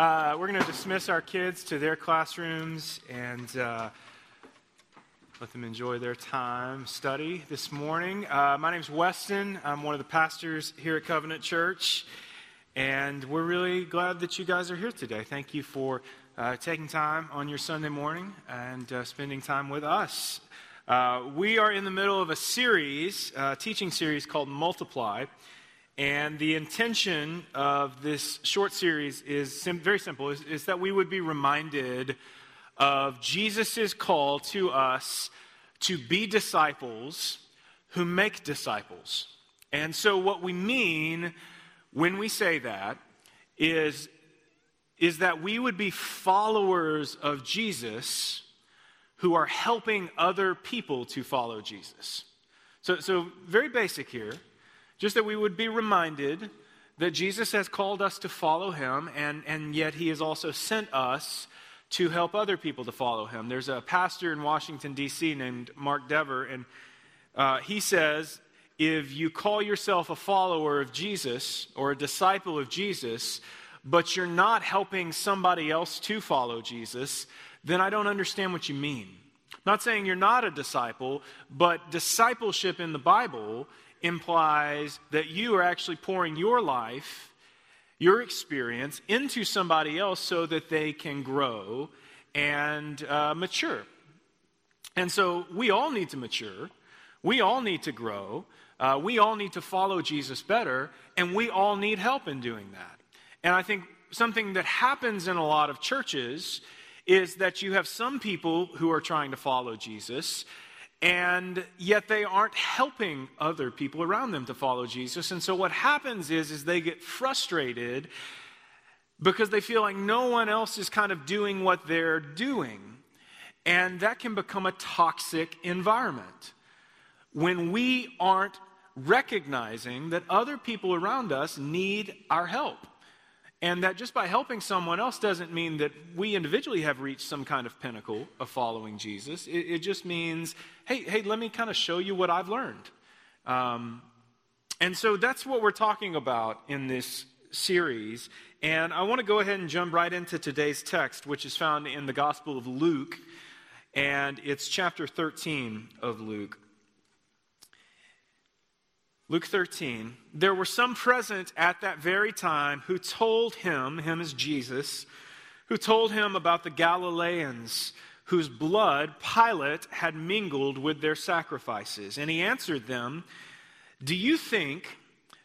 Uh, we're going to dismiss our kids to their classrooms and uh, let them enjoy their time study this morning. Uh, my name's Weston. I'm one of the pastors here at Covenant Church, and we're really glad that you guys are here today. Thank you for uh, taking time on your Sunday morning and uh, spending time with us. Uh, we are in the middle of a series, a teaching series called Multiply. And the intention of this short series is sim- very simple is, is that we would be reminded of Jesus' call to us to be disciples who make disciples. And so, what we mean when we say that is, is that we would be followers of Jesus who are helping other people to follow Jesus. So, so very basic here. Just that we would be reminded that Jesus has called us to follow him, and, and yet he has also sent us to help other people to follow him. There's a pastor in Washington, D.C., named Mark Dever, and uh, he says if you call yourself a follower of Jesus or a disciple of Jesus, but you're not helping somebody else to follow Jesus, then I don't understand what you mean. Not saying you're not a disciple, but discipleship in the Bible implies that you are actually pouring your life, your experience, into somebody else so that they can grow and uh, mature. And so we all need to mature. We all need to grow. Uh, we all need to follow Jesus better. And we all need help in doing that. And I think something that happens in a lot of churches is that you have some people who are trying to follow Jesus and yet they aren't helping other people around them to follow Jesus. And so what happens is, is they get frustrated because they feel like no one else is kind of doing what they're doing. And that can become a toxic environment. When we aren't recognizing that other people around us need our help. And that just by helping someone else doesn't mean that we individually have reached some kind of pinnacle of following Jesus. It, it just means, hey, hey, let me kind of show you what I've learned. Um, and so that's what we're talking about in this series. And I want to go ahead and jump right into today's text, which is found in the Gospel of Luke, and it's chapter 13 of Luke. Luke 13, there were some present at that very time who told him, him is Jesus, who told him about the Galileans whose blood Pilate had mingled with their sacrifices. And he answered them, Do you think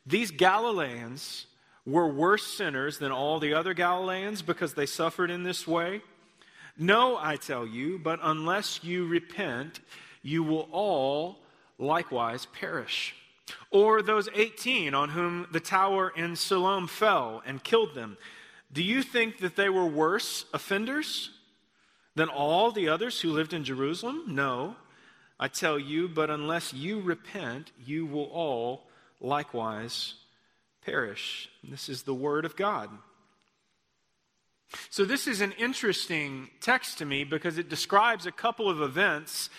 these Galileans were worse sinners than all the other Galileans because they suffered in this way? No, I tell you, but unless you repent, you will all likewise perish. Or those 18 on whom the tower in Siloam fell and killed them. Do you think that they were worse offenders than all the others who lived in Jerusalem? No, I tell you, but unless you repent, you will all likewise perish. This is the word of God. So, this is an interesting text to me because it describes a couple of events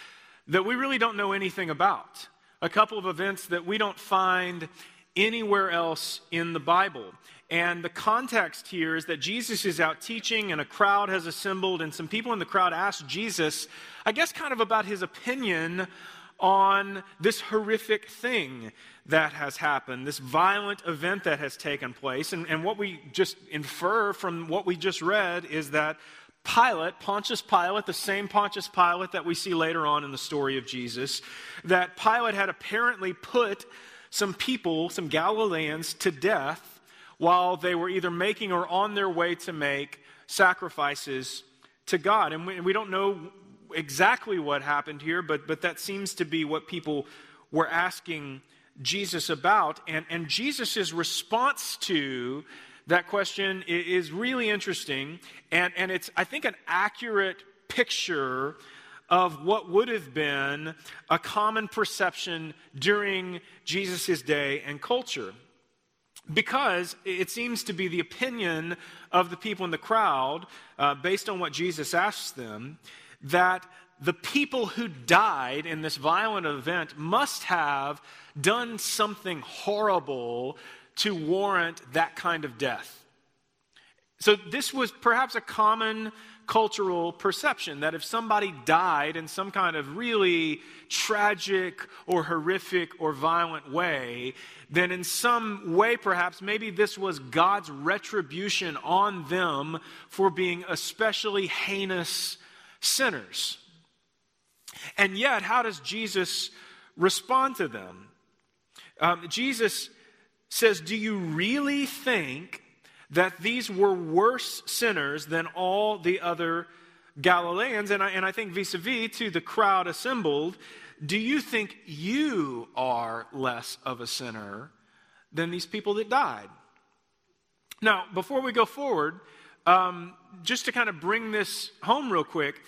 that we really don't know anything about a couple of events that we don't find anywhere else in the Bible. And the context here is that Jesus is out teaching, and a crowd has assembled, and some people in the crowd ask Jesus, I guess, kind of about his opinion on this horrific thing that has happened, this violent event that has taken place. And, and what we just infer from what we just read is that Pilate, Pontius Pilate, the same Pontius Pilate that we see later on in the story of Jesus, that Pilate had apparently put some people, some Galileans, to death while they were either making or on their way to make sacrifices to God. And we, we don't know exactly what happened here, but, but that seems to be what people were asking Jesus about. And, and Jesus' response to that question is really interesting, and, and it's, I think, an accurate picture of what would have been a common perception during Jesus' day and culture. Because it seems to be the opinion of the people in the crowd, uh, based on what Jesus asks them, that the people who died in this violent event must have done something horrible to warrant that kind of death. So, this was perhaps a common cultural perception that if somebody died in some kind of really tragic or horrific or violent way, then in some way, perhaps, maybe this was God's retribution on them for being especially heinous sinners. And yet, how does Jesus respond to them? Um, Jesus says, Do you really think that these were worse sinners than all the other Galileans? And I, and I think vis a vis to the crowd assembled, do you think you are less of a sinner than these people that died? Now, before we go forward, um, just to kind of bring this home real quick,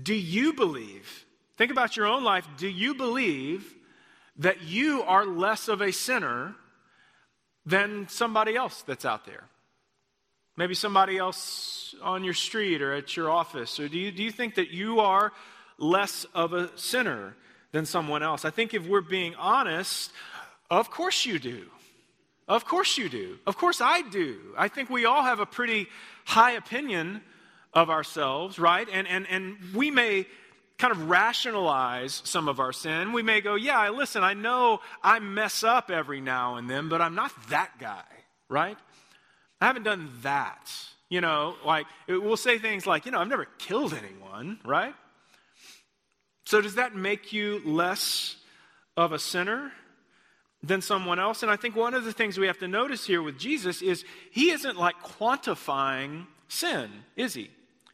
do you believe, think about your own life, do you believe that you are less of a sinner than somebody else that's out there? Maybe somebody else on your street or at your office? Or do you, do you think that you are less of a sinner than someone else? I think if we're being honest, of course you do. Of course you do. Of course I do. I think we all have a pretty high opinion of ourselves, right? And, and, and we may kind of rationalize some of our sin. We may go, yeah, listen, I know I mess up every now and then, but I'm not that guy, right? I haven't done that. You know, like, we'll say things like, you know, I've never killed anyone, right? So does that make you less of a sinner? than someone else. And I think one of the things we have to notice here with Jesus is he isn't like quantifying sin, is he?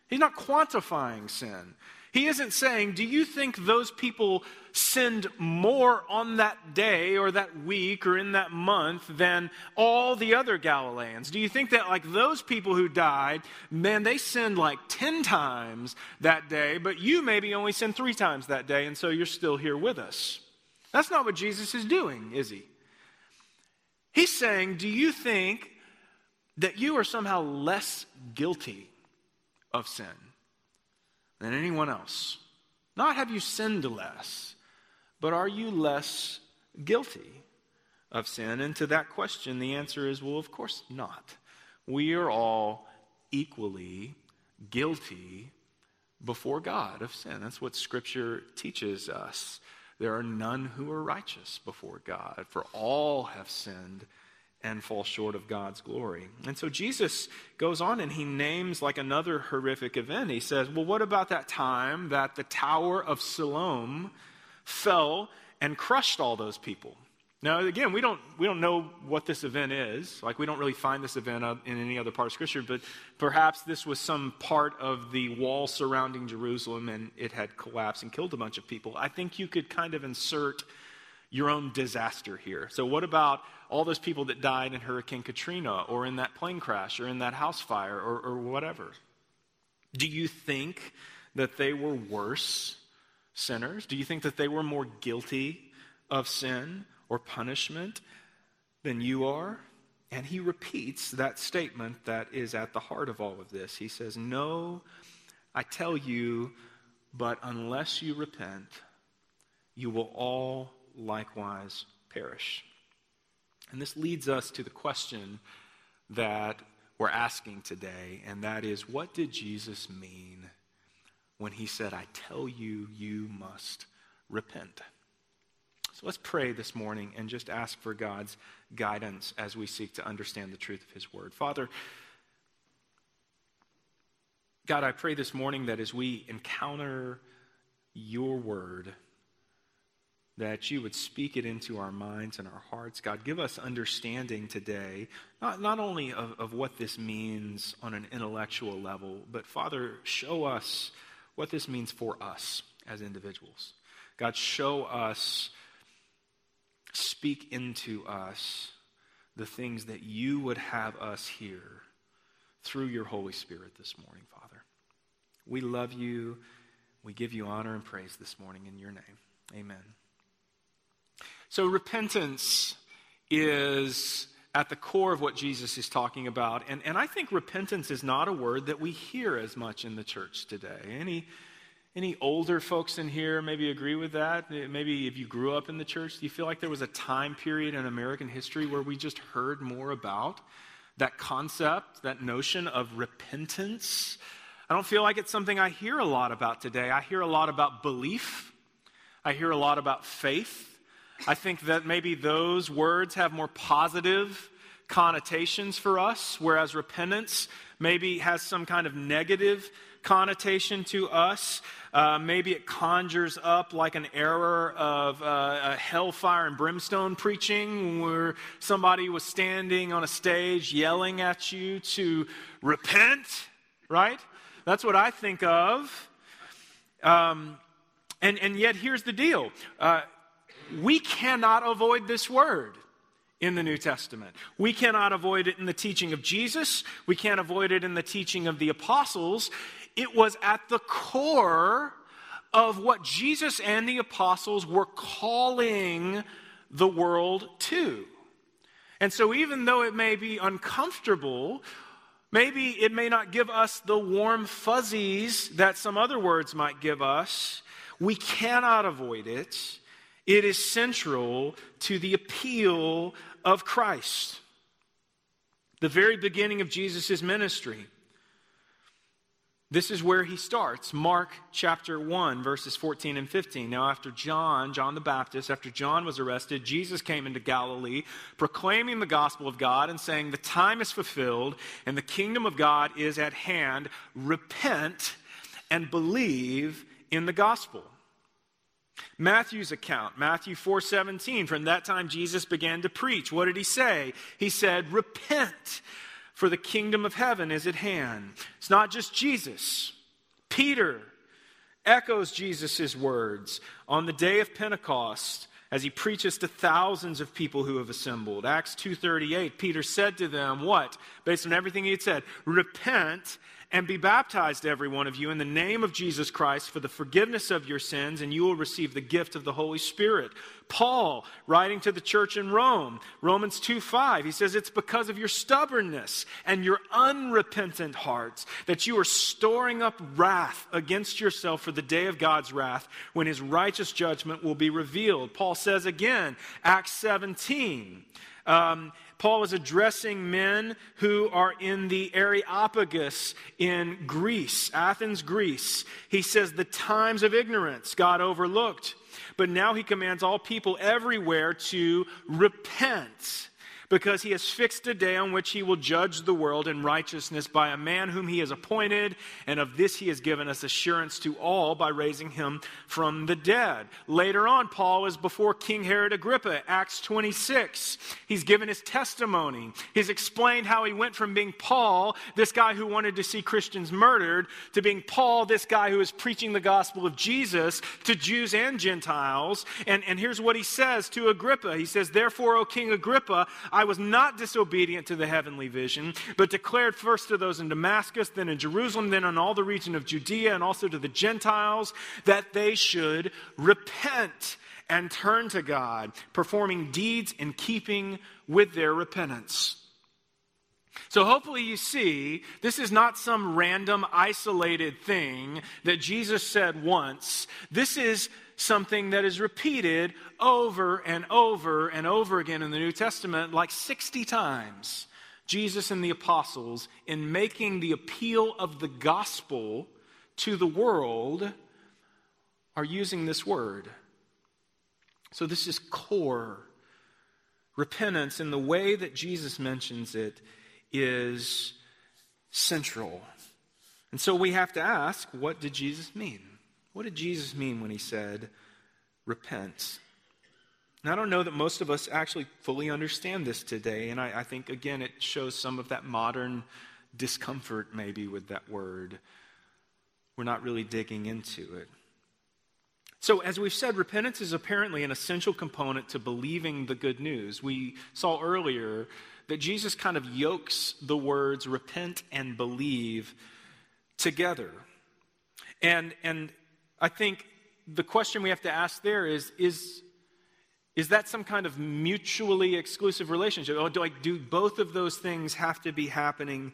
He's not quantifying sin. He isn't saying, Do you think those people sinned more on that day or that week or in that month than all the other Galileans? Do you think that, like those people who died, man, they sinned like 10 times that day, but you maybe only sinned three times that day, and so you're still here with us? That's not what Jesus is doing, is he? He's saying, Do you think that you are somehow less guilty of sin than anyone else? Not have you sinned less, but are you less guilty of sin? And to that question, the answer is well, of course not. We are all equally guilty before God of sin. That's what Scripture teaches us. There are none who are righteous before God, for all have sinned and fall short of God's glory. And so Jesus goes on and he names like another horrific event. He says, Well, what about that time that the Tower of Siloam fell and crushed all those people? Now, again, we don't, we don't know what this event is. Like, we don't really find this event in any other part of Scripture, but perhaps this was some part of the wall surrounding Jerusalem and it had collapsed and killed a bunch of people. I think you could kind of insert your own disaster here. So, what about all those people that died in Hurricane Katrina or in that plane crash or in that house fire or, or whatever? Do you think that they were worse sinners? Do you think that they were more guilty of sin? or punishment than you are. And he repeats that statement that is at the heart of all of this. He says, No, I tell you, but unless you repent, you will all likewise perish. And this leads us to the question that we're asking today, and that is what did Jesus mean when he said, I tell you, you must repent? So let's pray this morning and just ask for God's guidance as we seek to understand the truth of His Word. Father, God, I pray this morning that as we encounter your Word, that you would speak it into our minds and our hearts. God, give us understanding today, not, not only of, of what this means on an intellectual level, but Father, show us what this means for us as individuals. God, show us speak into us the things that you would have us hear through your Holy Spirit this morning, Father. We love you. We give you honor and praise this morning in your name. Amen. So, repentance is at the core of what Jesus is talking about. And, and I think repentance is not a word that we hear as much in the church today. Any any older folks in here maybe agree with that? Maybe if you grew up in the church, do you feel like there was a time period in American history where we just heard more about that concept, that notion of repentance. I don't feel like it's something I hear a lot about today. I hear a lot about belief, I hear a lot about faith. I think that maybe those words have more positive connotations for us, whereas repentance maybe has some kind of negative connotation to us. Uh, maybe it conjures up like an error of uh, hellfire and brimstone preaching, where somebody was standing on a stage yelling at you to repent, right? That's what I think of. Um, and, and yet, here's the deal uh, we cannot avoid this word in the New Testament. We cannot avoid it in the teaching of Jesus. We can't avoid it in the teaching of the apostles. It was at the core of what Jesus and the apostles were calling the world to. And so, even though it may be uncomfortable, maybe it may not give us the warm fuzzies that some other words might give us, we cannot avoid it. It is central to the appeal of Christ. The very beginning of Jesus' ministry this is where he starts. Mark chapter 1, verses 14 and 15. Now, after John, John the Baptist, after John was arrested, Jesus came into Galilee, proclaiming the gospel of God and saying, The time is fulfilled and the kingdom of God is at hand. Repent and believe in the gospel. Matthew's account, Matthew 4:17, from that time Jesus began to preach. What did he say? He said, "Repent, for the kingdom of heaven is at hand. It's not just Jesus. Peter echoes Jesus' words on the day of Pentecost as he preaches to thousands of people who have assembled. Acts 2:38 Peter said to them, what? Based on everything he had said, repent and be baptized, every one of you, in the name of Jesus Christ for the forgiveness of your sins, and you will receive the gift of the Holy Spirit. Paul, writing to the church in Rome, Romans 2 5, he says, It's because of your stubbornness and your unrepentant hearts that you are storing up wrath against yourself for the day of God's wrath when his righteous judgment will be revealed. Paul says again, Acts 17, um, Paul is addressing men who are in the Areopagus in Greece, Athens, Greece. He says, The times of ignorance God overlooked, but now he commands all people everywhere to repent because he has fixed a day on which he will judge the world in righteousness by a man whom he has appointed, and of this he has given us assurance to all by raising him from the dead. Later on, Paul is before King Herod Agrippa, Acts 26. He's given his testimony. He's explained how he went from being Paul, this guy who wanted to see Christians murdered, to being Paul, this guy who is preaching the gospel of Jesus to Jews and Gentiles. And, and here's what he says to Agrippa He says, Therefore, O King Agrippa, was not disobedient to the heavenly vision, but declared first to those in Damascus, then in Jerusalem, then in all the region of Judea, and also to the Gentiles, that they should repent and turn to God, performing deeds in keeping with their repentance. So, hopefully, you see this is not some random, isolated thing that Jesus said once. This is something that is repeated over and over and over again in the New Testament, like 60 times. Jesus and the apostles, in making the appeal of the gospel to the world, are using this word. So, this is core. Repentance, in the way that Jesus mentions it, is central. And so we have to ask what did Jesus mean? What did Jesus mean when he said, repent? And I don't know that most of us actually fully understand this today. And I, I think, again, it shows some of that modern discomfort maybe with that word. We're not really digging into it. So, as we've said, repentance is apparently an essential component to believing the good news. We saw earlier that Jesus kind of yokes the words repent and believe together. And, and I think the question we have to ask there is, is, is that some kind of mutually exclusive relationship? Oh, do, I, do both of those things have to be happening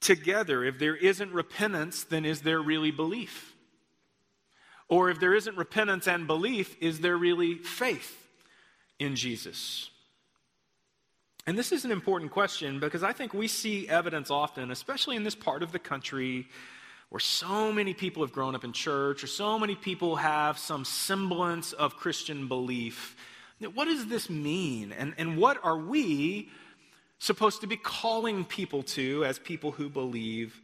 together? If there isn't repentance, then is there really belief? Or if there isn't repentance and belief, is there really faith in Jesus? And this is an important question because I think we see evidence often, especially in this part of the country, where so many people have grown up in church or so many people have some semblance of Christian belief. What does this mean? And, and what are we supposed to be calling people to as people who believe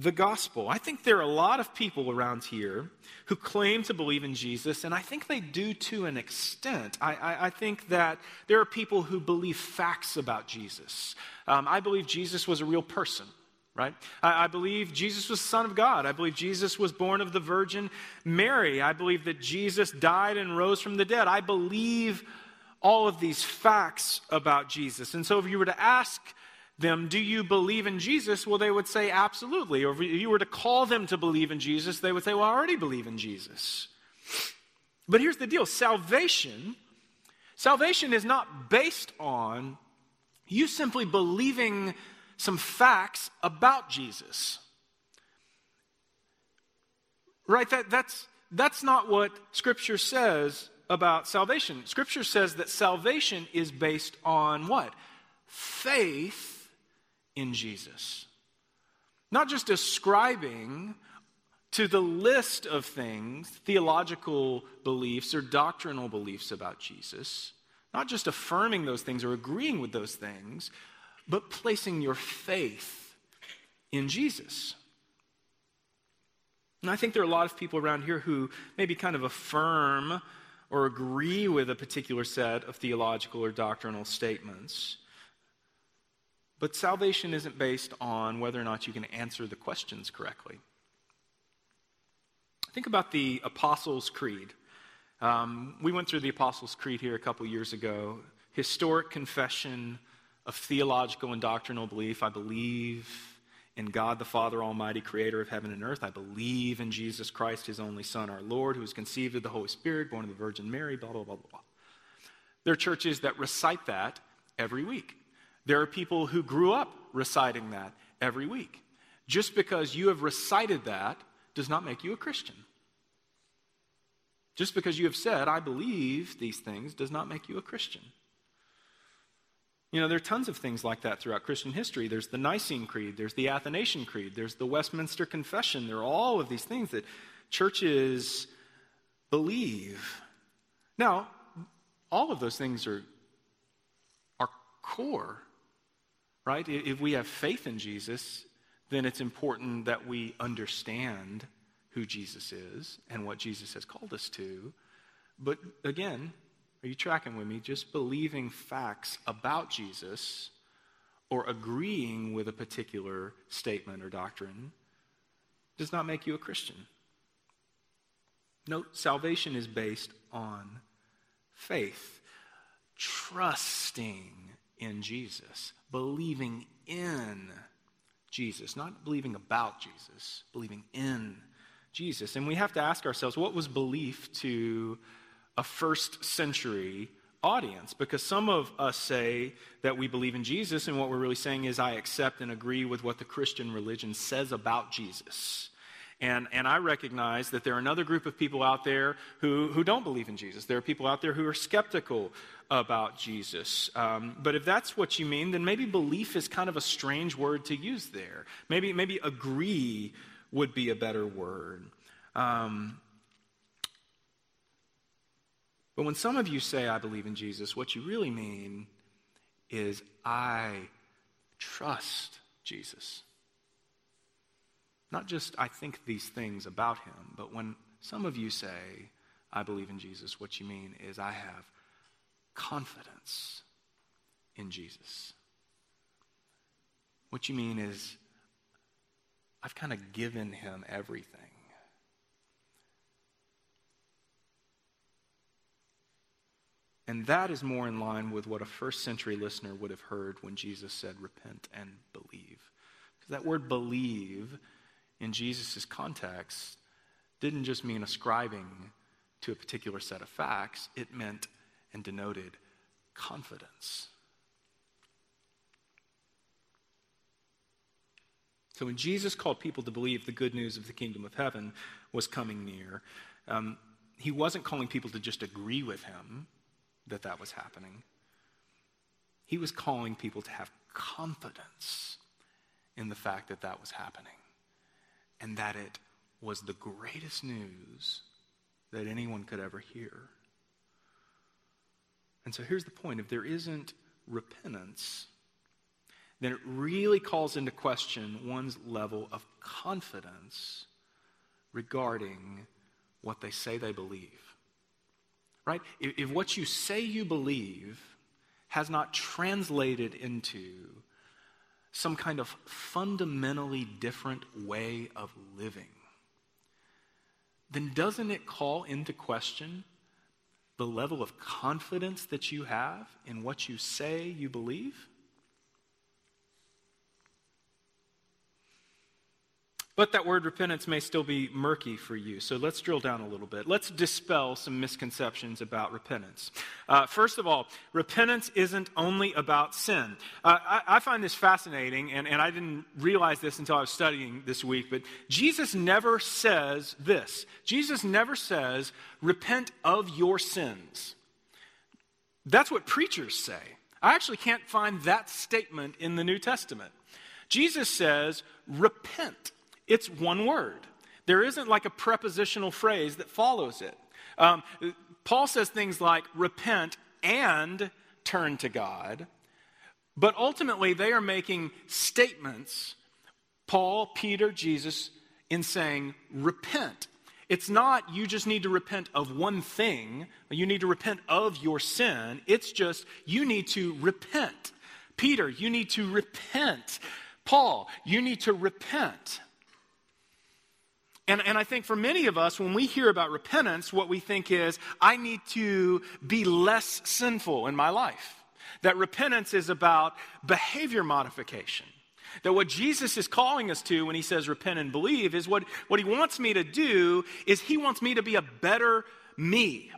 the gospel. I think there are a lot of people around here who claim to believe in Jesus, and I think they do to an extent. I, I, I think that there are people who believe facts about Jesus. Um, I believe Jesus was a real person. Right? I, I believe Jesus was the Son of God. I believe Jesus was born of the Virgin Mary. I believe that Jesus died and rose from the dead. I believe all of these facts about Jesus. And so, if you were to ask them, Do you believe in Jesus? Well, they would say, Absolutely. Or if you were to call them to believe in Jesus, they would say, Well, I already believe in Jesus. But here's the deal salvation, salvation is not based on you simply believing some facts about Jesus. Right? That, that's, that's not what Scripture says about salvation. Scripture says that salvation is based on what? Faith in Jesus. Not just ascribing to the list of things, theological beliefs or doctrinal beliefs about Jesus, not just affirming those things or agreeing with those things, but placing your faith in Jesus. And I think there are a lot of people around here who maybe kind of affirm or agree with a particular set of theological or doctrinal statements. But salvation isn't based on whether or not you can answer the questions correctly. Think about the Apostles' Creed. Um, we went through the Apostles' Creed here a couple years ago. Historic confession of theological and doctrinal belief. I believe in God the Father Almighty, creator of heaven and earth. I believe in Jesus Christ, his only Son, our Lord, who was conceived of the Holy Spirit, born of the Virgin Mary, blah, blah, blah, blah. There are churches that recite that every week. There are people who grew up reciting that every week. Just because you have recited that does not make you a Christian. Just because you have said, I believe these things, does not make you a Christian. You know, there are tons of things like that throughout Christian history. There's the Nicene Creed, there's the Athanasian Creed, there's the Westminster Confession. There are all of these things that churches believe. Now, all of those things are, are core right? If we have faith in Jesus, then it's important that we understand who Jesus is and what Jesus has called us to. But again, are you tracking with me? Just believing facts about Jesus or agreeing with a particular statement or doctrine does not make you a Christian. Note, salvation is based on faith, trusting in Jesus, believing in Jesus, not believing about Jesus, believing in Jesus. And we have to ask ourselves what was belief to a first century audience? Because some of us say that we believe in Jesus, and what we're really saying is, I accept and agree with what the Christian religion says about Jesus. And, and I recognize that there are another group of people out there who, who don't believe in Jesus. There are people out there who are skeptical about Jesus. Um, but if that's what you mean, then maybe belief is kind of a strange word to use there. Maybe, maybe agree would be a better word. Um, but when some of you say, I believe in Jesus, what you really mean is, I trust Jesus. Not just I think these things about him, but when some of you say, I believe in Jesus, what you mean is I have confidence in Jesus. What you mean is I've kind of given him everything. And that is more in line with what a first century listener would have heard when Jesus said, Repent and believe. Because that word believe in Jesus' context didn't just mean ascribing to a particular set of facts, it meant and denoted confidence. So when Jesus called people to believe the good news of the kingdom of heaven was coming near, um, he wasn't calling people to just agree with him that that was happening. He was calling people to have confidence in the fact that that was happening and that it was the greatest news that anyone could ever hear. And so here's the point if there isn't repentance, then it really calls into question one's level of confidence regarding what they say they believe. Right? If, if, what you say you believe has not translated into some kind of fundamentally different way of living, then doesn't it call into question the level of confidence that you have in what you say you believe? But that word repentance may still be murky for you. So let's drill down a little bit. Let's dispel some misconceptions about repentance. Uh, first of all, repentance isn't only about sin. Uh, I, I, find this fascinating, and, and I didn't realize this until I was studying this week, but Jesus never says this. Jesus never says, repent of your sins. That's what preachers say. I actually can't find that statement in the New Testament. Jesus says, repent it's one word. There isn't like a prepositional phrase that follows it. Um, Paul says things like repent and turn to God, but ultimately they are making statements, Paul, Peter, Jesus, in saying repent. It's not you just need to repent of one thing, you need to repent of your sin. It's just you need to repent. Peter, you need to repent. Paul, you need to repent. And, and I think for many of us, when we hear about repentance, what we think is, I need to be less sinful in my life. That repentance is about behavior modification. That what Jesus is calling us to when he says repent and believe is what, what he wants me to do is he wants me to be a better me.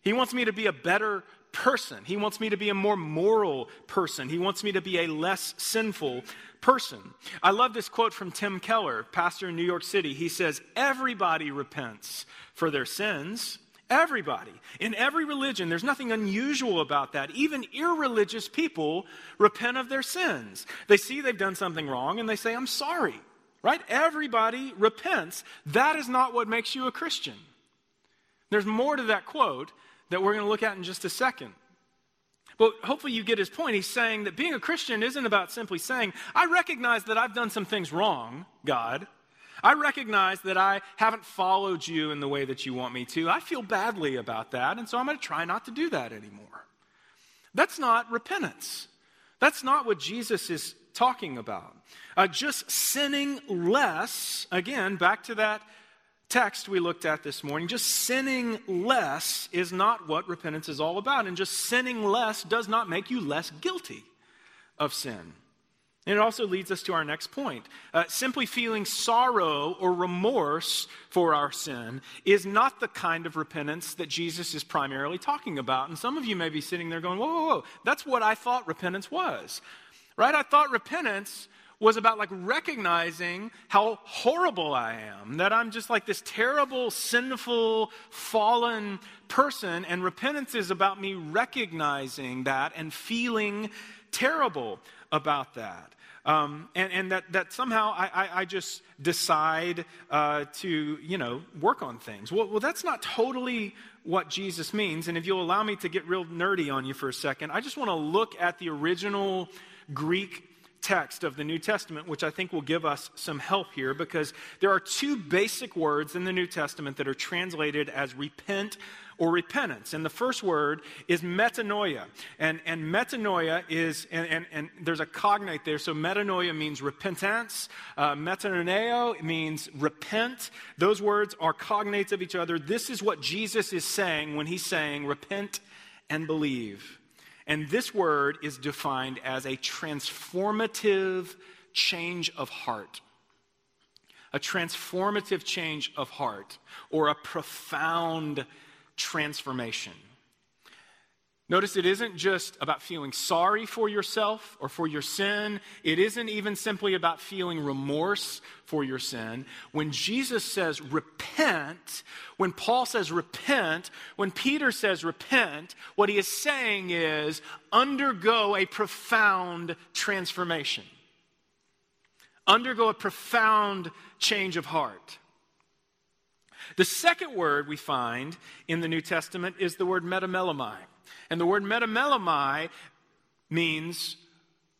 He wants me to be a better person. He wants me to be a more moral person. He wants me to be a less sinful person. I love this quote from Tim Keller, pastor in New York City. He says, Everybody repents for their sins. Everybody. In every religion, there's nothing unusual about that. Even irreligious people repent of their sins. They see they've done something wrong and they say, I'm sorry. Right? Everybody repents. That is not what makes you a Christian. There's more to that quote that we're going to look at in just a second. But hopefully you get his point. He's saying that being a Christian isn't about simply saying, I recognize that I've done some things wrong, God. I recognize that I haven't followed you in the way that you want me to. I feel badly about that, and so I'm going to try not to do that anymore. That's not repentance. That's not what Jesus is talking about. Uh, just sinning less, again, back to that text we looked at this morning, just sinning less is not what repentance is all about. And just sinning less does not make you less guilty of sin. And it also leads us to our next point. Uh, simply feeling sorrow or remorse for our sin is not the kind of repentance that Jesus is primarily talking about. And some of you may be sitting there going, whoa, whoa, whoa, that's what I thought repentance was. Right? I thought repentance was about like recognizing how horrible I am, that I'm just like this terrible, sinful, fallen person. And repentance is about me recognizing that and feeling terrible about that. Um, and, and that, that somehow I, I, I just decide uh, to, you know, work on things. Well, well, that's not totally what Jesus means. And if you'll allow me to get real nerdy on you for a second, I just want to look at the original Greek text of the New Testament, which I think will give us some help here, because there are two basic words in the New Testament that are translated as repent or repentance. And the first word is metanoia. And, and metanoia is, and, and, and there's a cognate there. So metanoia means repentance. Uh, means repent. Those words are cognates of each other. This is what Jesus is saying when he's saying repent and believe. And this word is defined as a transformative change of heart. A transformative change of heart or a profound transformation. Notice it isn't just about feeling sorry for yourself or for your sin. It isn't even simply about feeling remorse for your sin. When Jesus says repent, when Paul says repent, when Peter says repent, what he is saying is undergo a profound transformation, undergo a profound change of heart. The second word we find in the New Testament is the word metamelomai. And the word metamelomai means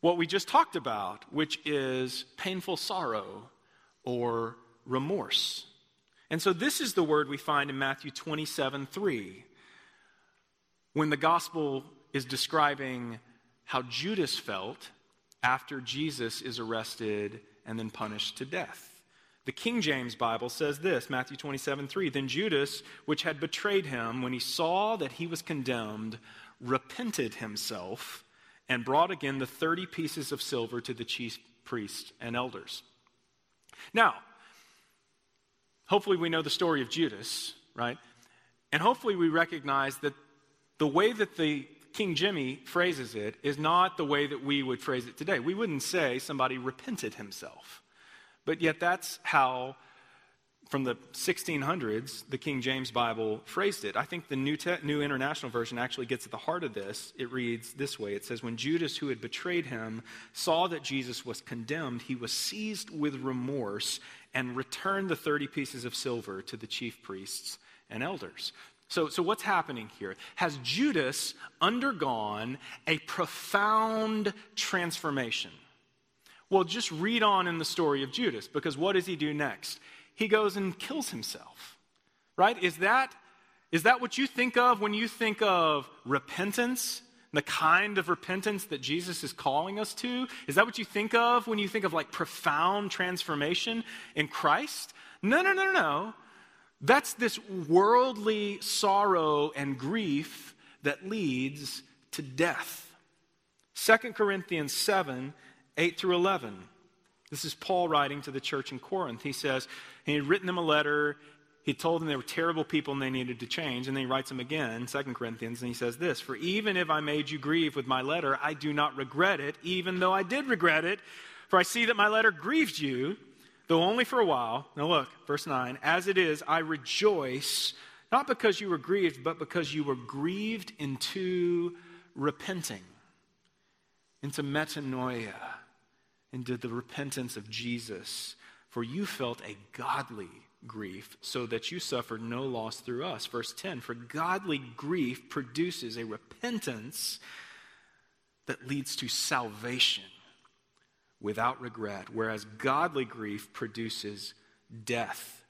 what we just talked about, which is painful sorrow or remorse. And so this is the word we find in Matthew 27 3, when the gospel is describing how Judas felt after Jesus is arrested and then punished to death. The King James Bible says this Matthew 27 3. Then Judas, which had betrayed him, when he saw that he was condemned, repented himself and brought again the 30 pieces of silver to the chief priests and elders. Now, hopefully we know the story of Judas, right? And hopefully we recognize that the way that the King Jimmy phrases it is not the way that we would phrase it today. We wouldn't say somebody repented himself. But yet that's how from the 1600s, the King James Bible phrased it. I think the New, Te- New International Version actually gets at the heart of this. It reads this way It says, When Judas, who had betrayed him, saw that Jesus was condemned, he was seized with remorse and returned the 30 pieces of silver to the chief priests and elders. So, so what's happening here? Has Judas undergone a profound transformation? Well, just read on in the story of Judas, because what does he do next? he goes and kills himself. Right? Is that, is that what you think of when you think of repentance? The kind of repentance that Jesus is calling us to? Is that what you think of when you think of like profound transformation in Christ? No, no, no, no. That's this worldly sorrow and grief that leads to death. 2 Corinthians 7 8 through 11. This is Paul writing to the church in Corinth. He says, he had written them a letter. He told them they were terrible people and they needed to change. And then he writes them again, 2 Corinthians, and he says this For even if I made you grieve with my letter, I do not regret it, even though I did regret it. For I see that my letter grieved you, though only for a while. Now look, verse 9 As it is, I rejoice, not because you were grieved, but because you were grieved into repenting, into metanoia into the repentance of Jesus. For you felt a godly grief, so that you suffered no loss through us. Verse 10 For godly grief produces a repentance that leads to salvation without regret, whereas godly grief produces death.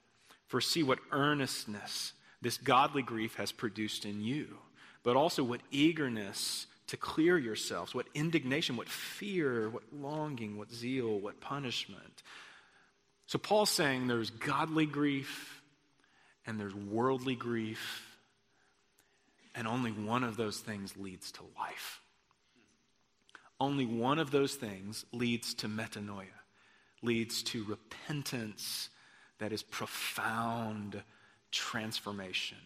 For see what earnestness this godly grief has produced in you, but also what eagerness to clear yourselves, what indignation, what fear, what longing, what zeal, what punishment. So Paul's saying there's godly grief and there's worldly grief, and only one of those things leads to life. Only one of those things leads to metanoia, leads to repentance that is profound transformation.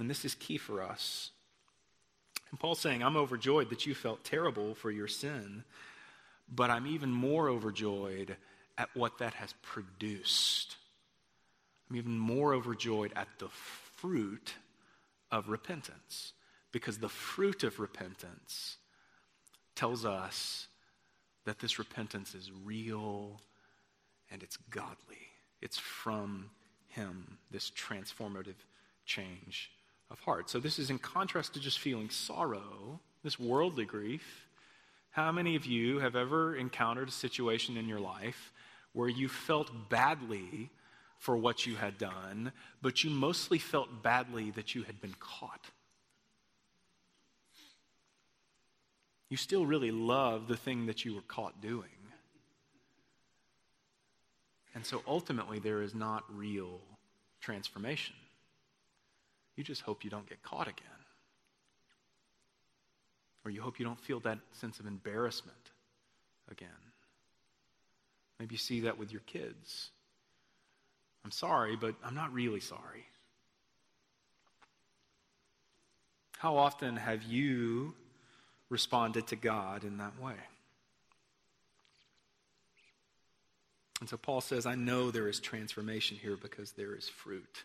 And this is key for us and Paul's saying, I'm overjoyed that you felt terrible for your sin, but I'm even more overjoyed at what that has produced. I'm even more overjoyed at the fruit of repentance, because the fruit of repentance tells us that this repentance is real and it's godly. It's from Him, this transformative change of heart. So this is in contrast to just feeling sorrow, this worldly grief. How many of you have ever encountered a situation in your life where you felt badly for what you had done, but you mostly felt badly that you had been caught? You still really love the thing that you were caught doing. And so ultimately, there is not real transformation. You just hope you don't get caught again. Or you hope you don't feel that sense of embarrassment again. Maybe you see that with your kids. I'm sorry, but I'm not really sorry. How often have you responded to God in that way? And so Paul says, I know there is transformation here because there is fruit.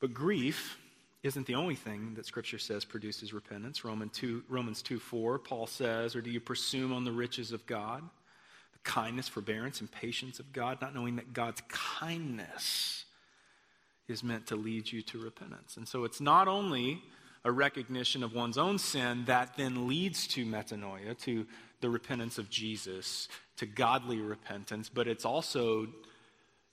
But grief isn't the only thing that Scripture says produces repentance. Romans 2, Romans 2 4, Paul says, Or do you presume on the riches of God, the kindness, forbearance, and patience of God, not knowing that God's kindness is meant to lead you to repentance? And so it's not only a recognition of one's own sin that then leads to metanoia, to the repentance of Jesus, to godly repentance, but it's also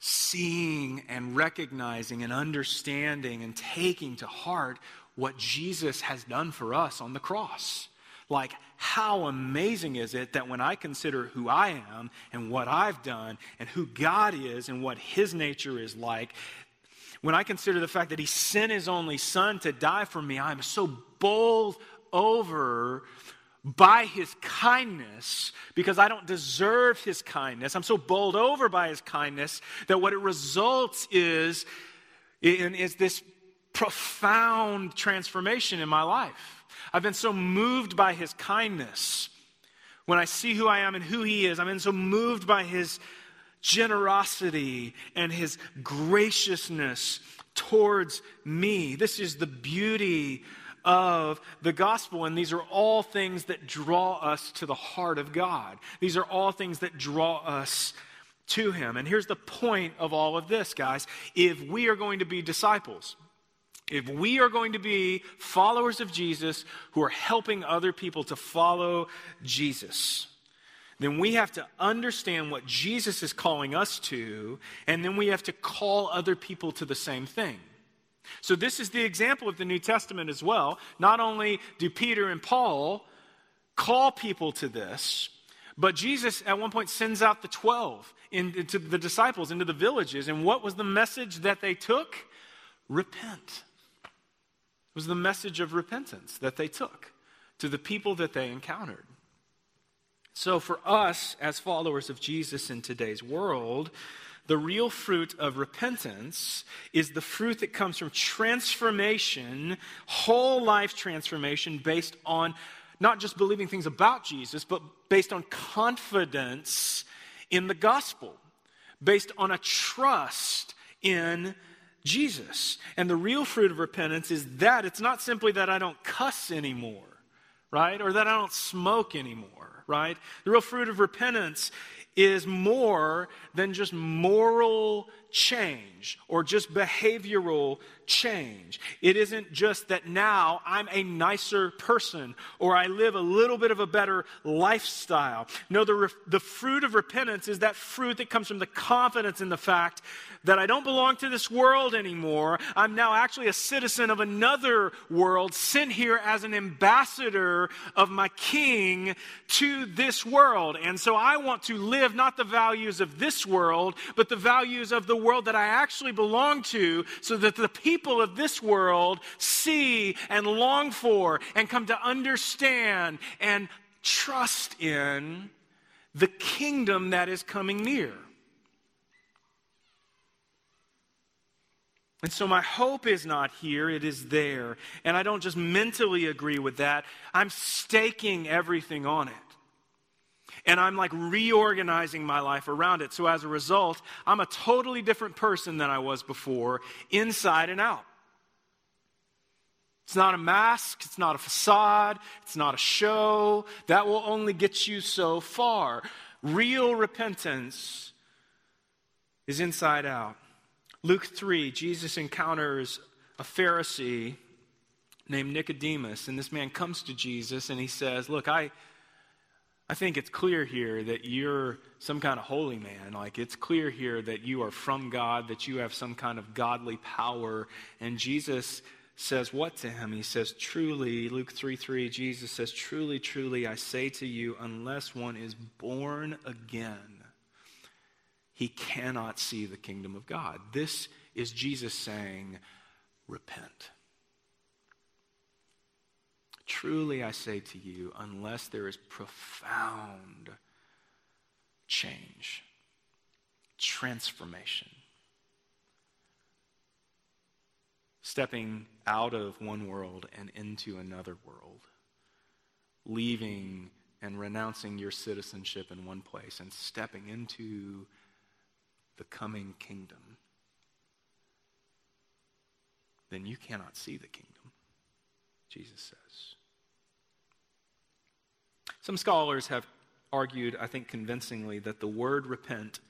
seeing and recognizing and understanding and taking to heart what Jesus has done for us on the cross. Like, how amazing is it that when I consider who I am and what I've done and who God is and what His nature is like, when I consider the fact that He sent His only Son to die for me, I'm so bowled over by his kindness because I don't deserve his kindness. I'm so bowled over by his kindness that what it results is, in, is this profound transformation in my life. I've been so moved by his kindness. When I see who I am and who he is, been so moved by his generosity and his graciousness towards me. This is the beauty of the gospel. And these are all things that draw us to the heart of God. These are all things that draw us to Him. And here's the point of all of this, guys. If we are going to be disciples, if we are going to be followers of Jesus who are helping other people to follow Jesus, then we have to understand what Jesus is calling us to, and then we have to call other people to the same thing. So, this is the example of the New Testament as well. Not only do Peter and Paul call people to this, but Jesus at one point sends out the 12 into the disciples into the villages. And what was the message that they took? Repent. It was the message of repentance that they took to the people that they encountered. So, for us as followers of Jesus in today's world, the real fruit of repentance is the fruit that comes from transformation, whole life transformation based on not just believing things about Jesus, but based on confidence in the gospel, based on a trust in Jesus. And the real fruit of repentance is that it's not simply that I don't cuss anymore right? Or that I don't smoke anymore, right? The real fruit of repentance is more than just moral change or just behavioral change. It isn't just that now I'm a nicer person or I live a little bit of a better lifestyle. No, the, re- the fruit of repentance is that fruit that comes from the confidence in the fact that I don't belong to this world anymore. I'm now actually a citizen of another world, sent here as an ambassador of my king to this world. And so I want to live not the values of this world, but the values of the world that I actually belong to, so that the people of this world see and long for and come to understand and trust in the kingdom that is coming near. And so my hope is not here, it is there. And I don't just mentally agree with that, I'm staking everything on it. And I'm like reorganizing my life around it. So as a result, I'm a totally different person than I was before, inside and out. It's not a mask, it's not a facade, it's not a show. That will only get you so far. Real repentance is inside out. Luke 3, Jesus encounters a Pharisee named Nicodemus, and this man comes to Jesus and he says, Look, I I think it's clear here that you're some kind of holy man. Like, it's clear here that you are from God, that you have some kind of godly power. And Jesus says what to him? He says, Truly, Luke 3 3, Jesus says, Truly, truly, I say to you, unless one is born again, he cannot see the kingdom of God. This is Jesus saying, Repent. Truly, I say to you, unless there is profound change, transformation, stepping out of one world and into another world, leaving and renouncing your citizenship in one place and stepping into the coming kingdom, then you cannot see the kingdom, Jesus says. Some scholars have argued, I think convincingly, that the word repent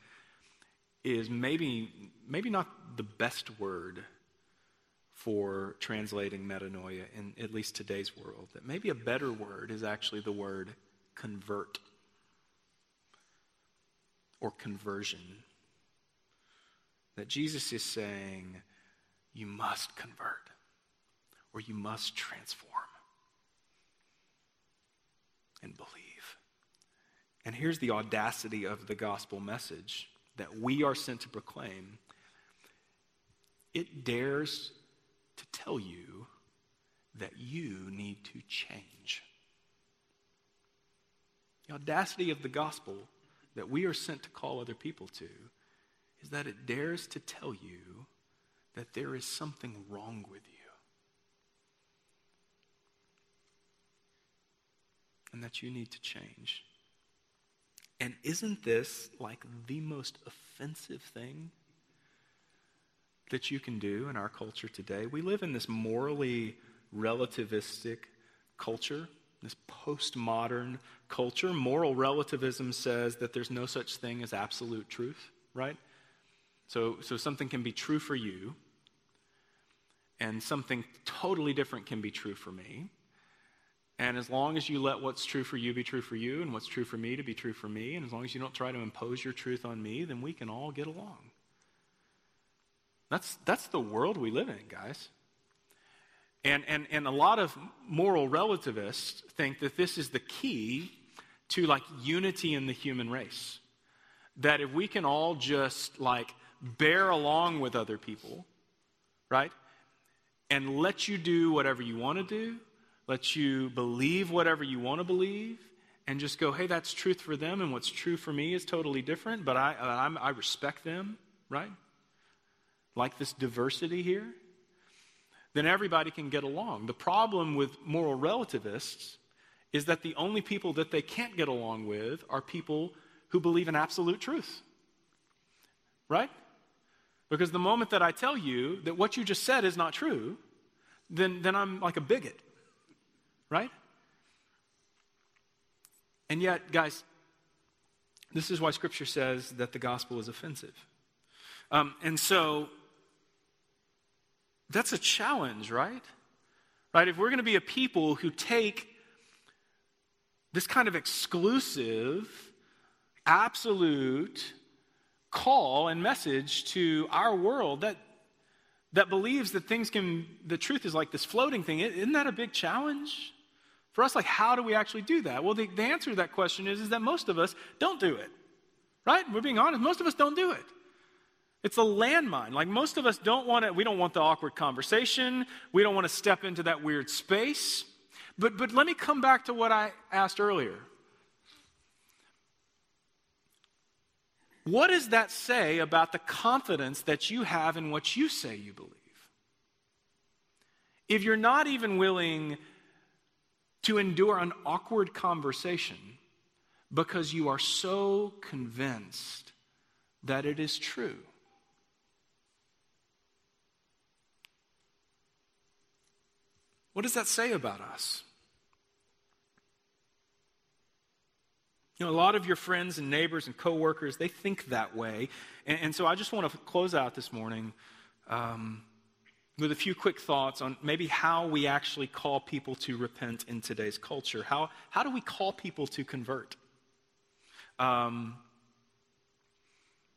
is maybe, maybe not the best word for translating metanoia in at least today's world. That maybe a better word is actually the word convert or conversion. That Jesus is saying, you must convert or you must transform and believe. And here's the audacity of the gospel message that we are sent to proclaim it dares to tell you that you need to change. The audacity of the gospel that we are sent to call other people to is that it dares to tell you that there is something wrong with you. And that you need to change. And isn't this like the most offensive thing that you can do in our culture today? We live in this morally relativistic culture, this postmodern culture. Moral relativism says that there's no such thing as absolute truth, right? So, so something can be true for you, and something totally different can be true for me. And as long as you let what's true for you be true for you and what's true for me to be true for me, and as long as you don't try to impose your truth on me, then we can all get along. That's, that's the world we live in, guys. And, and, and a lot of moral relativists think that this is the key to like unity in the human race. That if we can all just like bear along with other people, right? And let you do whatever you want to do, let you believe whatever you want to believe, and just go, hey, that's truth for them, and what's true for me is totally different, but I, uh, I'm, I respect them, right? Like this diversity here, then everybody can get along. The problem with moral relativists is that the only people that they can't get along with are people who believe in absolute truth. Right? Because the moment that I tell you that what you just said is not true, then, then I'm like a bigot right? And yet, guys, this is why Scripture says that the gospel is offensive. Um, and so, that's a challenge, right? Right? If we're going to be a people who take this kind of exclusive, absolute call and message to our world that that believes that things can the truth is like this floating thing isn't that a big challenge for us, like, how do we actually do that? Well, the, the answer to that question is, is that most of us don't do it. Right? We're being honest. Most of us don't do it. It's a landmine. Like most of us don't want to, we don't want the awkward conversation. We don't want to step into that weird space. But, but let me come back to what I asked earlier. What does that say about the confidence that you have in what you say you believe? If you're not even willing to endure an awkward conversation because you are so convinced that it is true. What does that say about us? You know, a lot of your friends and neighbors and coworkers, they think that way. And, and so I just want to close out this morning um, with a few quick thoughts on maybe how we actually call people to repent in today's culture. How, how do we call people to convert? Um,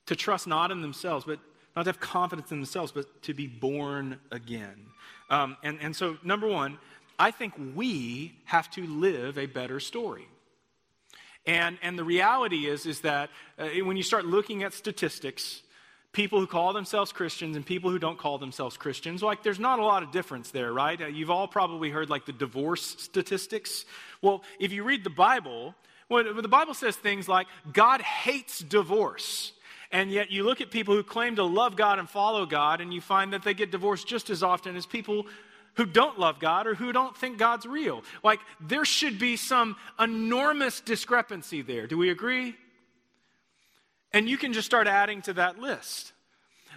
to trust not in themselves, but not to have confidence in themselves, but to be born again. Um, and, and so, number one, I think we have to live a better story. And, and the reality is, is that uh, when you start looking at statistics, people who call themselves Christians and people who don't call themselves Christians, like there's not a lot of difference there, right? Uh, you've all probably heard like the divorce statistics. Well, if you read the Bible, well, the Bible says things like God hates divorce. And yet you look at people who claim to love God and follow God, and you find that they get divorced just as often as people who don't love God or who don't think God's real. Like, there should be some enormous discrepancy there. Do we agree? And you can just start adding to that list.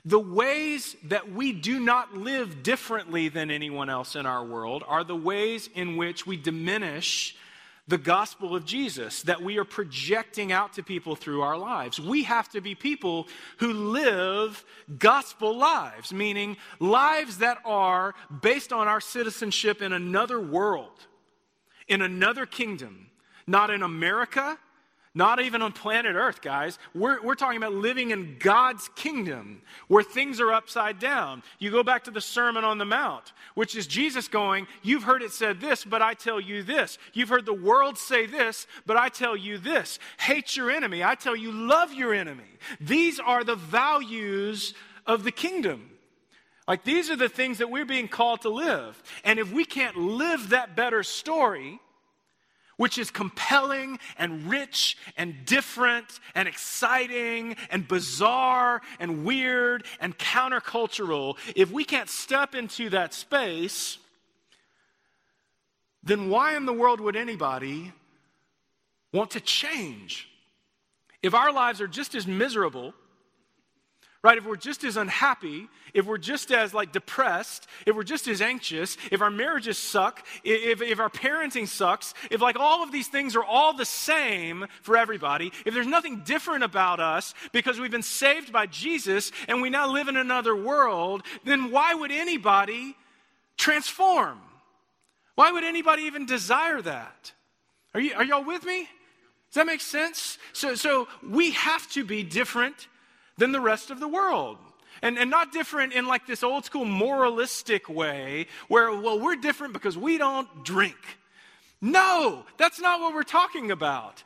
The ways that we do not live differently than anyone else in our world are the ways in which we diminish the gospel of Jesus that we are projecting out to people through our lives. We have to be people who live gospel lives, meaning lives that are based on our citizenship in another world, in another kingdom, not in America, not even on planet Earth, guys. We're, we're talking about living in God's kingdom where things are upside down. You go back to the Sermon on the Mount, which is Jesus going, You've heard it said this, but I tell you this. You've heard the world say this, but I tell you this. Hate your enemy. I tell you, love your enemy. These are the values of the kingdom. Like, these are the things that we're being called to live. And if we can't live that better story, which is compelling and rich and different and exciting and bizarre and weird and countercultural, if we can't step into that space, then why in the world would anybody want to change? If our lives are just as miserable right? If we're just as unhappy, if we're just as like depressed, if we're just as anxious, if our marriages suck, if, if our parenting sucks, if like all of these things are all the same for everybody, if there's nothing different about us because we've been saved by Jesus and we now live in another world, then why would anybody transform? Why would anybody even desire that? Are, you, are y'all with me? Does that make sense? So, so we have to be different than the rest of the world. And, and not different in like this old school moralistic way where, well, we're different because we don't drink. No, that's not what we're talking about.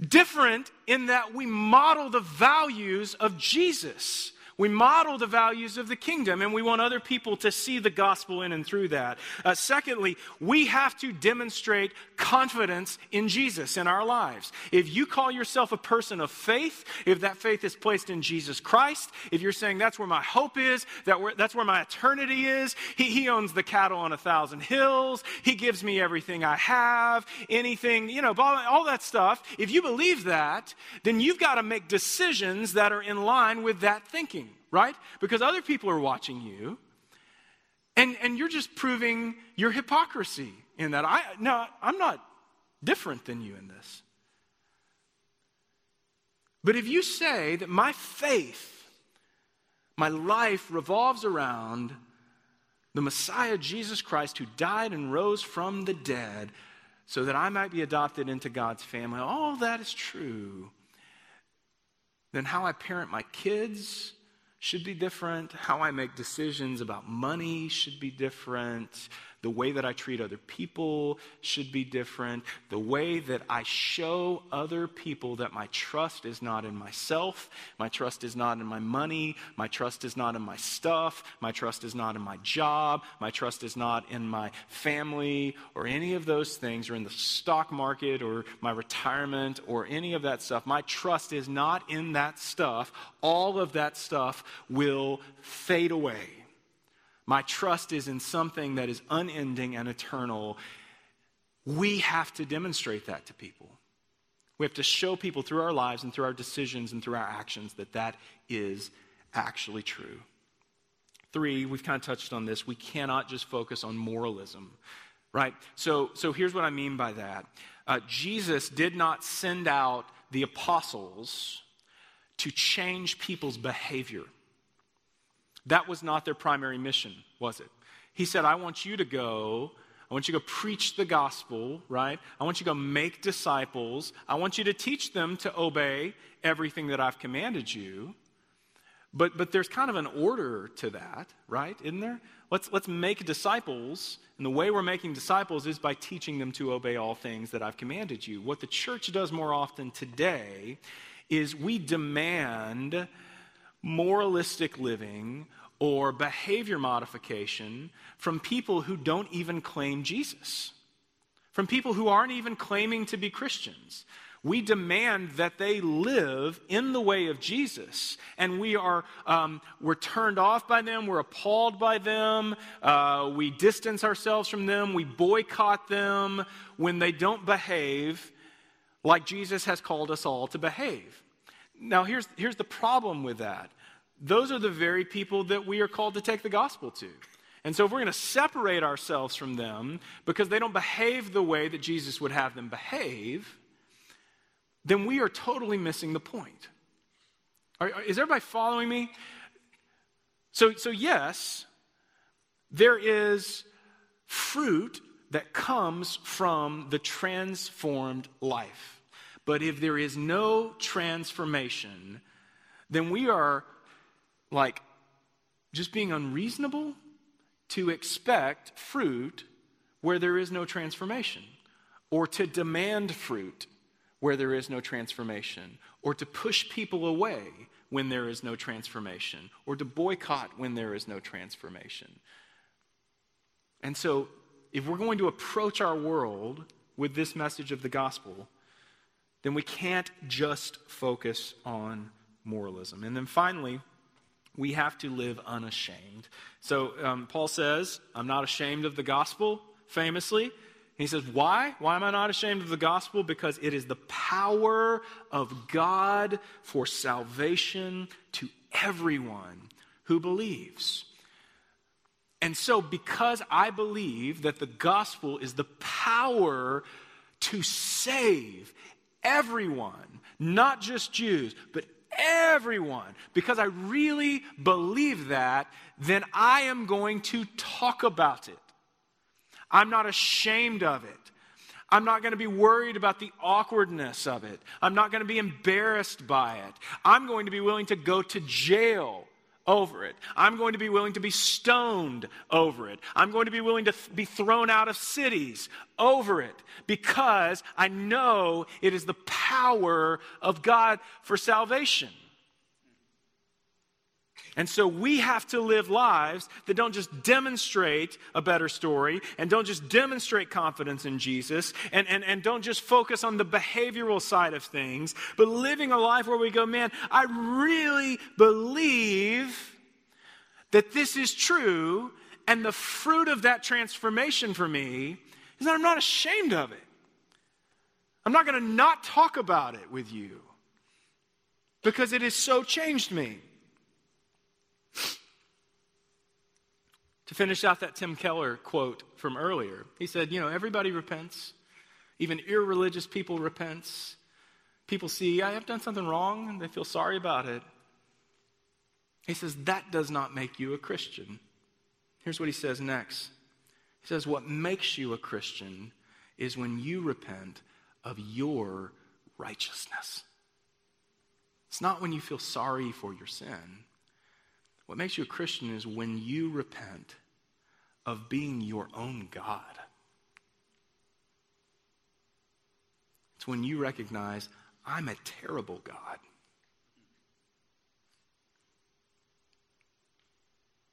Different in that we model the values of Jesus. We model the values of the kingdom, and we want other people to see the gospel in and through that. Uh, secondly, we have to demonstrate confidence in Jesus in our lives. If you call yourself a person of faith, if that faith is placed in Jesus Christ, if you're saying that's where my hope is, that where, that's where my eternity is, he, he owns the cattle on a thousand hills, He gives me everything I have, anything, you know, all that stuff. If you believe that, then you've got to make decisions that are in line with that thinking right? Because other people are watching you. And, and you're just proving your hypocrisy in that. I, no, I'm not different than you in this. But if you say that my faith, my life revolves around the Messiah, Jesus Christ, who died and rose from the dead so that I might be adopted into God's family, all that is true, then how I parent my kids, should be different. How I make decisions about money should be different. The way that I treat other people should be different. The way that I show other people that my trust is not in myself, my trust is not in my money, my trust is not in my stuff, my trust is not in my job, my trust is not in my family or any of those things, or in the stock market or my retirement or any of that stuff. My trust is not in that stuff. All of that stuff will fade away. My trust is in something that is unending and eternal. We have to demonstrate that to people. We have to show people through our lives and through our decisions and through our actions that that is actually true. Three, we've kind of touched on this. We cannot just focus on moralism, right? So, so here's what I mean by that uh, Jesus did not send out the apostles to change people's behavior. That was not their primary mission, was it? He said, I want you to go. I want you to go preach the gospel, right? I want you to go make disciples. I want you to teach them to obey everything that I've commanded you. But, but there's kind of an order to that, right? Isn't there? Let's, let's make disciples. And the way we're making disciples is by teaching them to obey all things that I've commanded you. What the church does more often today is we demand moralistic living or behavior modification from people who don't even claim Jesus, from people who aren't even claiming to be Christians. We demand that they live in the way of Jesus, and we are um, we're turned off by them. We're appalled by them. Uh, we distance ourselves from them. We boycott them when they don't behave like Jesus has called us all to behave. Now, here's here's the problem with that. Those are the very people that we are called to take the gospel to. And so, if we're going to separate ourselves from them because they don't behave the way that Jesus would have them behave, then we are totally missing the point. Are, is everybody following me? So, so, yes, there is fruit that comes from the transformed life. But if there is no transformation, then we are like just being unreasonable to expect fruit where there is no transformation, or to demand fruit where there is no transformation, or to push people away when there is no transformation, or to boycott when there is no transformation. And so, if we're going to approach our world with this message of the gospel, then we can't just focus on moralism. And then finally, we have to live unashamed. So um, Paul says, I'm not ashamed of the gospel, famously. He says, Why? Why am I not ashamed of the gospel? Because it is the power of God for salvation to everyone who believes. And so, because I believe that the gospel is the power to save everyone, not just Jews, but everyone, because I really believe that, then I am going to talk about it. I'm not ashamed of it. I'm not going to be worried about the awkwardness of it. I'm not going to be embarrassed by it. I'm going to be willing to go to jail over it. I'm going to be willing to be stoned over it. I'm going to be willing to th- be thrown out of cities over it because I know it is the power of God for salvation. And so we have to live lives that don't just demonstrate a better story and don't just demonstrate confidence in Jesus and, and, and don't just focus on the behavioral side of things, but living a life where we go, man, I really believe that this is true. And the fruit of that transformation for me is that I'm not ashamed of it. I'm not going to not talk about it with you because it has so changed me. To finish out that Tim Keller quote from earlier, he said, You know, everybody repents, even irreligious people repents. People see, I have done something wrong, and they feel sorry about it. He says, That does not make you a Christian. Here's what he says next He says, What makes you a Christian is when you repent of your righteousness. It's not when you feel sorry for your sin. What makes you a Christian is when you repent of being your own God. It's when you recognize, I'm a terrible God.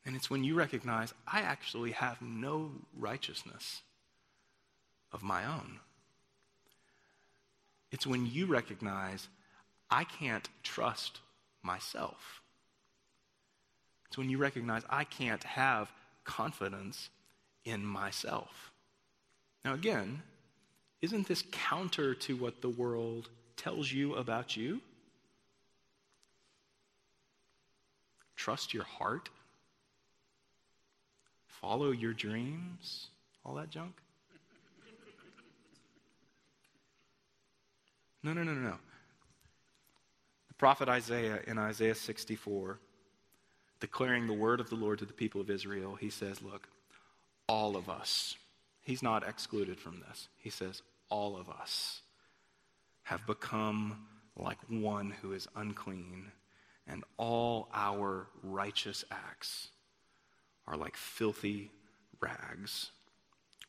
And it's when you recognize, I actually have no righteousness of my own. It's when you recognize, I can't trust myself. It's when you recognize I can't have confidence in myself. Now, again, isn't this counter to what the world tells you about you? Trust your heart, follow your dreams, all that junk? No, no, no, no, no. The prophet Isaiah in Isaiah 64 declaring the word of the Lord to the people of Israel, he says, Look, all of us, he's not excluded from this. He says, All of us have become like one who is unclean, and all our righteous acts are like filthy rags.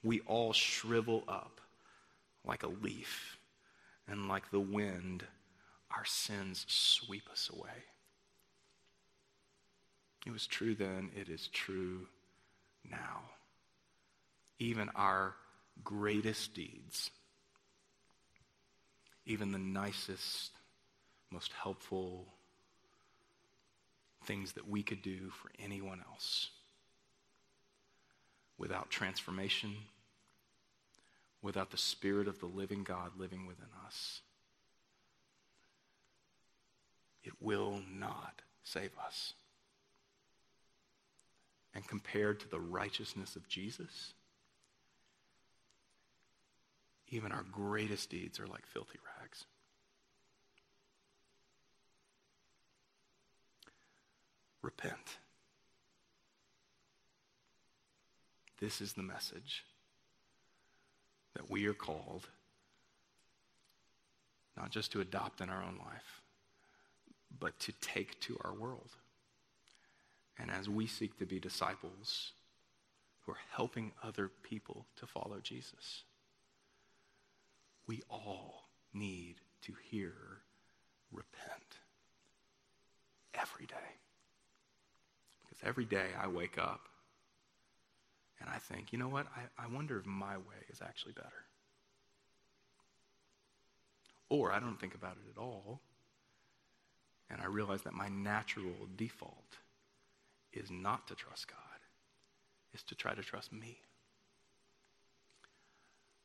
We all shrivel up like a leaf, and like the wind, our sins sweep us away. It was true then, it is true now. Even our greatest deeds, even the nicest, most helpful things that we could do for anyone else without transformation, without the Spirit of the living God living within us. It will not save us. And compared to the righteousness of Jesus, even our greatest deeds are like filthy rags. Repent. This is the message that we are called not just to adopt in our own life, but to take to our world. And as we seek to be disciples who are helping other people to follow Jesus, we all need to hear repent every day. Because every day I wake up and I think, you know what? I, I wonder if my way is actually better. Or I don't think about it at all. And I realize that my natural default is not to trust God, is to try to trust me.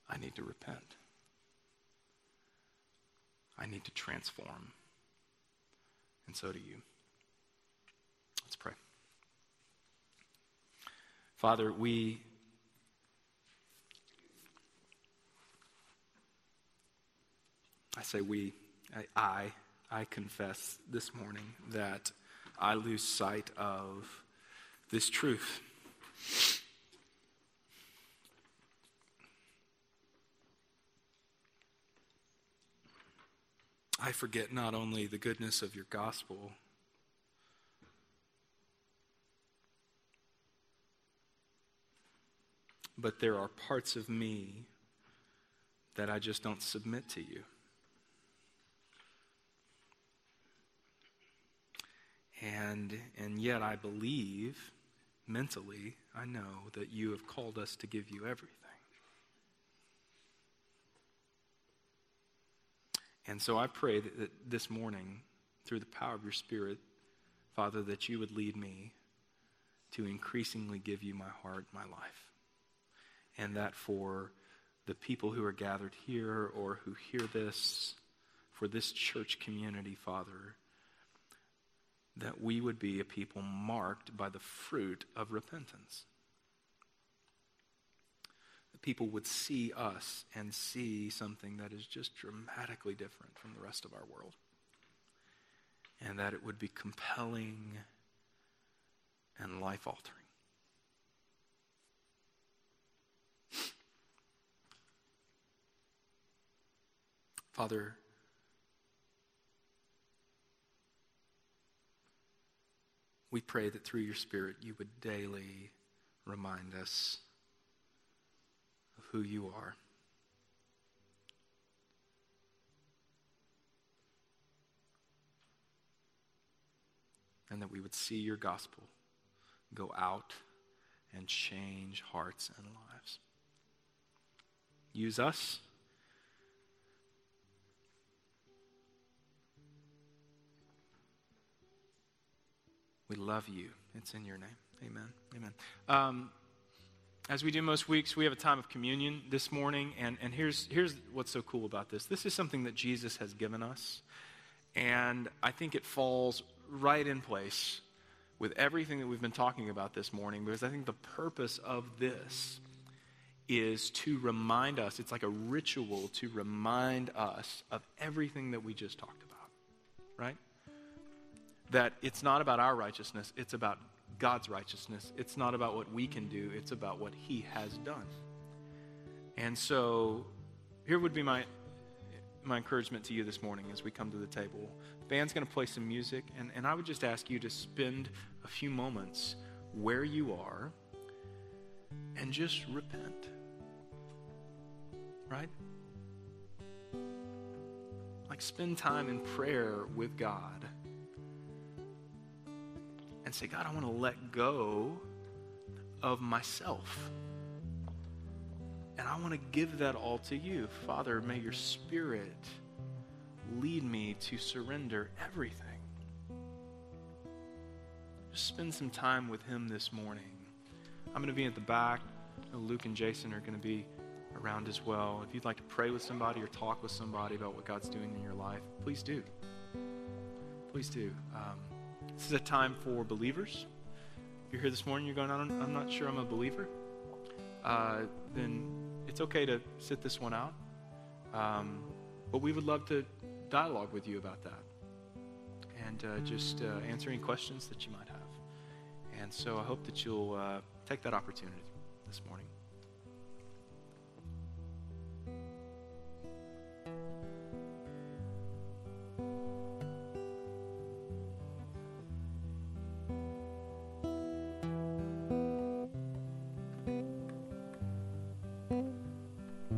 I need to repent. I need to transform. And so do you. Let's pray. Father, we I say we, I, I, I confess this morning that I lose sight of this truth. I forget not only the goodness of your gospel, but there are parts of me that I just don't submit to you. And, and yet I believe mentally, I know that you have called us to give you everything. And so I pray that, that this morning, through the power of your Spirit, Father, that you would lead me to increasingly give you my heart, my life and that for the people who are gathered here or who hear this, for this church community, Father, that we would be a people marked by the fruit of repentance. That people would see us and see something that is just dramatically different from the rest of our world. And that it would be compelling and life altering. Father, we pray that through your Spirit you would daily remind us of who you are. And that we would see your gospel go out and change hearts and lives. Use us We love you. It's in your name. Amen. Amen. Um, as we do most weeks, we have a time of communion this morning. And, and here's, here's what's so cool about this this is something that Jesus has given us. And I think it falls right in place with everything that we've been talking about this morning because I think the purpose of this is to remind us, it's like a ritual to remind us of everything that we just talked about, right? That it's not about our righteousness, it's about God's righteousness. It's not about what we can do, it's about what He has done. And so, here would be my, my encouragement to you this morning as we come to the table. The band's going to play some music, and, and I would just ask you to spend a few moments where you are and just repent. Right? Like, spend time in prayer with God and say, God, I want to let go of myself. And I want to give that all to you. Father, may your spirit lead me to surrender everything. Just spend some time with Him this morning. I'm going to be at the back. Luke and Jason are going to be around as well. If you'd like to pray with somebody or talk with somebody about what God's doing in your life, please do. Please do. Um, this is a time for believers. If you're here this morning, you're going, I'm not sure I'm a believer, uh, then it's okay to sit this one out. Um, but we would love to dialogue with you about that and uh, just uh, answer any questions that you might have. And so I hope that you'll uh, take that opportunity this morning.